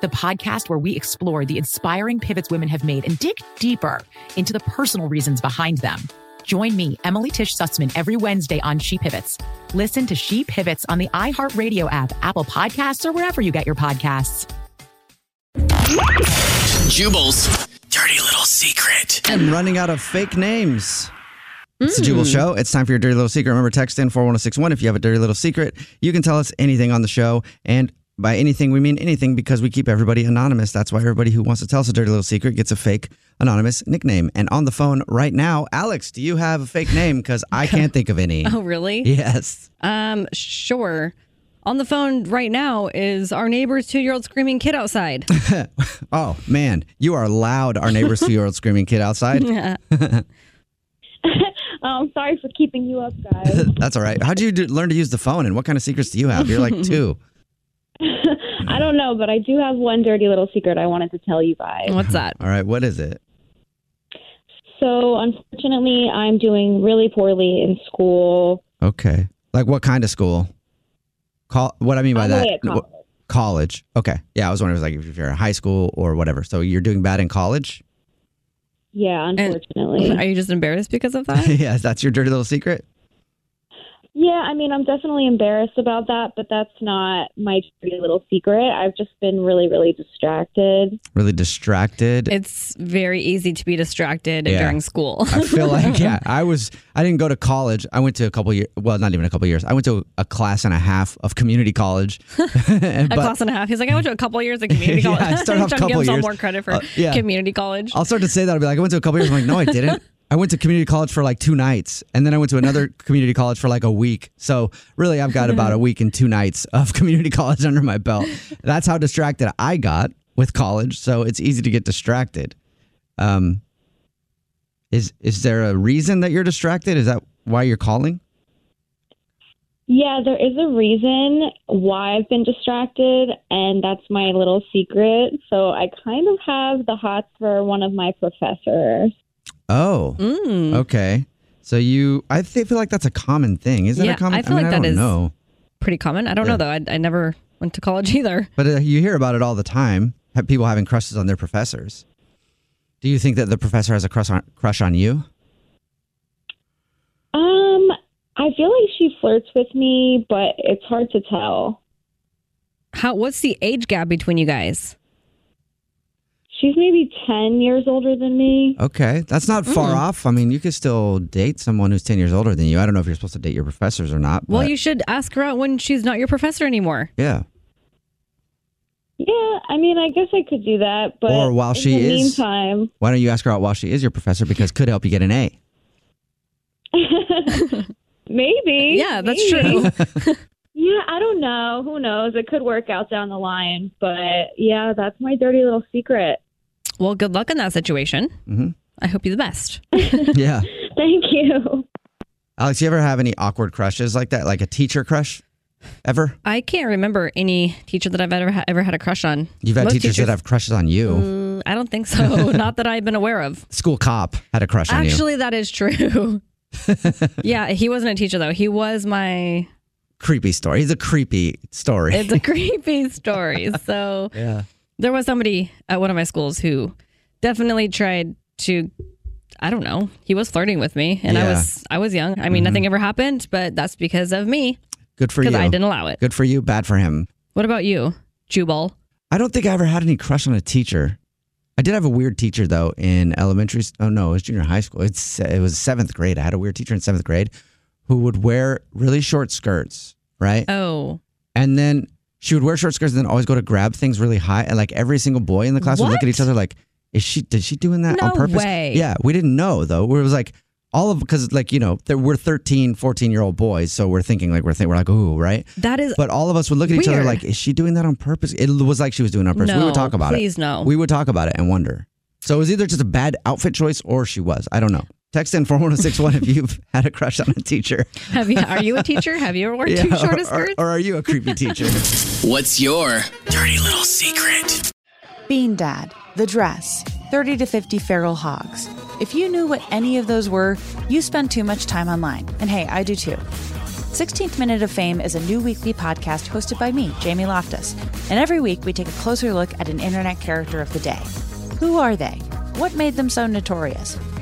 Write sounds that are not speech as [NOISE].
the podcast where we explore the inspiring pivots women have made and dig deeper into the personal reasons behind them. Join me, Emily Tish Sussman, every Wednesday on She Pivots. Listen to She Pivots on the iHeartRadio app, Apple Podcasts, or wherever you get your podcasts. Jubal's dirty little secret. I'm running out of fake names. It's the Jubal hmm. Show. It's time for your dirty little secret. Remember, text in 41061 if you have a dirty little secret. You can tell us anything on the show. And by anything, we mean anything because we keep everybody anonymous. That's why everybody who wants to tell us a dirty little secret gets a fake anonymous nickname. And on the phone right now, Alex, do you have a fake name? Because I [LAUGHS] can't think of any. Oh, really? Yes. Um, sure. On the phone right now is our neighbor's two year old screaming kid outside. [LAUGHS] Oh, man. You are loud, our neighbor's [LAUGHS] two year old screaming kid outside. Oh, I'm sorry for keeping you up, guys. That's all right. How'd you do, learn to use the phone and what kind of secrets do you have? You're like two. [LAUGHS] I don't know, but I do have one dirty little secret I wanted to tell you guys. What's that? All right. What is it? So, unfortunately, I'm doing really poorly in school. Okay. Like what kind of school? Call, what I mean by I'm that? away at college. College. Okay. Yeah, I was wondering if, it was like if you're in high school or whatever. So you're doing bad in college? Yeah, unfortunately. Are you just embarrassed because of that? [LAUGHS] yes, that's your dirty little secret. Yeah, I mean, I'm definitely embarrassed about that, but that's not my dirty little secret. I've just been really, really distracted. Really distracted. It's very easy to be distracted Yeah. during school. I feel like [LAUGHS] yeah, I was I didn't go to college. I went to a couple years, well, not even a couple years. I went to a class and a half of community college. [LAUGHS] [LAUGHS] a class and a half. He's like, I went to a couple years of community Yeah, college. I started off Trying to give couple himself years. more credit for Uh, yeah. community college. I'll start to say that. I'll be like, I went to a couple years. I'm like, no, I didn't. I went to community college for like two nights, and then I went to another [LAUGHS] community college for like a week. So really, I've got about a [LAUGHS] week and two nights of [LAUGHS] community college under my belt. That's how distracted I got with college. So it's easy to get distracted. Um, is is there a reason that you're distracted? Is that why you're calling? Yeah, there is a reason why I've been distracted, and that's my little secret. So I kind of have the hots for one of my professors. Oh, Mm. okay. So you, I thi- feel like that's a common thing. Is that Yeah, a common? I feel mean, like I that don't is- know. Pretty common. I don't know though. I, I never went to college [LAUGHS] either. But uh, you hear about it all the time. Have people having crushes on their professors. Do you think that the professor has a crush on crush on you? Um, I feel like she flirts with me, but it's hard to tell. How? What's the age gap between you guys? She's maybe 10 years older than me. Okay, that's not far Mm. off. I mean, you could still date someone who's ten years older than you. I don't know if you're supposed to date your professors or not. Well, but you should ask her out when she's not your professor anymore. yeah. Yeah, I mean, I guess I could do that, but Or while in she the is- meantime, Why don't you ask her out while she is your professor because could help you get an A. [LAUGHS] maybe. Yeah, that's maybe. true. [LAUGHS] Yeah, I don't know. Who knows? It could work out down the line, but yeah, that's my dirty little secret. Well, good luck in that situation. Mhm. I hope you the best. [LAUGHS] yeah. Thank you. Alex, you ever have any awkward crushes like that, like a teacher crush? Ever? I can't remember any teacher that I've ever ever had a crush on. You've had Most teachers, that have crushes on you. Mm, I don't think so. [LAUGHS] Not that I've been aware of. School cop had a crush on you. Actually, that is true. [LAUGHS] Yeah, he wasn't a teacher though. He was my. Creepy story. He's a creepy story. It's a creepy story. So yeah. There was somebody at one of my schools who definitely tried to. I don't know. He was flirting with me, and I was I was young. I mean, nothing mm-hmm. ever happened, but that's because of me. Good for you. Because I didn't allow it. Good for you. Bad for him. What about you, Jubal? I don't think I ever had any crush on a teacher. I did have a weird teacher though in elementary. Oh no, it was junior high school. It's it was seventh grade. I had a weird teacher in seventh grade who would wear really short skirts, right? Oh, And then she would wear short skirts and then always go to grab things really high. And like every single boy in the class would look at each other like, "Is she? Did she doing that on No purpose?" way. Yeah, we didn't know though. It was like all of because like you know there we're 13, 14 year old boys, so we're thinking like we're thinking we're like ooh right. that is. But all of us would look at each other Weird. like, is she doing that on purpose? It was like she was doing it on purpose. we No, would talk about it. please no. We would talk about it and wonder. So it was either just a bad outfit choice or she was. I don't know. Text in 41061 if you've [LAUGHS] had a crush on a teacher. Have you? Are you a teacher? Have you ever worn too [LAUGHS] short or, of skirts? or are you a creepy teacher? What's your dirty little secret? Bean Dad, The Dress, 30 to 50 Feral Hogs. If you knew what any of those were, you spend too much time online. And hey, I do too. 16th Minute of Fame is a new weekly podcast hosted by me, Jamie Loftus. And every week we take a closer look at an internet character of the day. Who are they? What made them so notorious?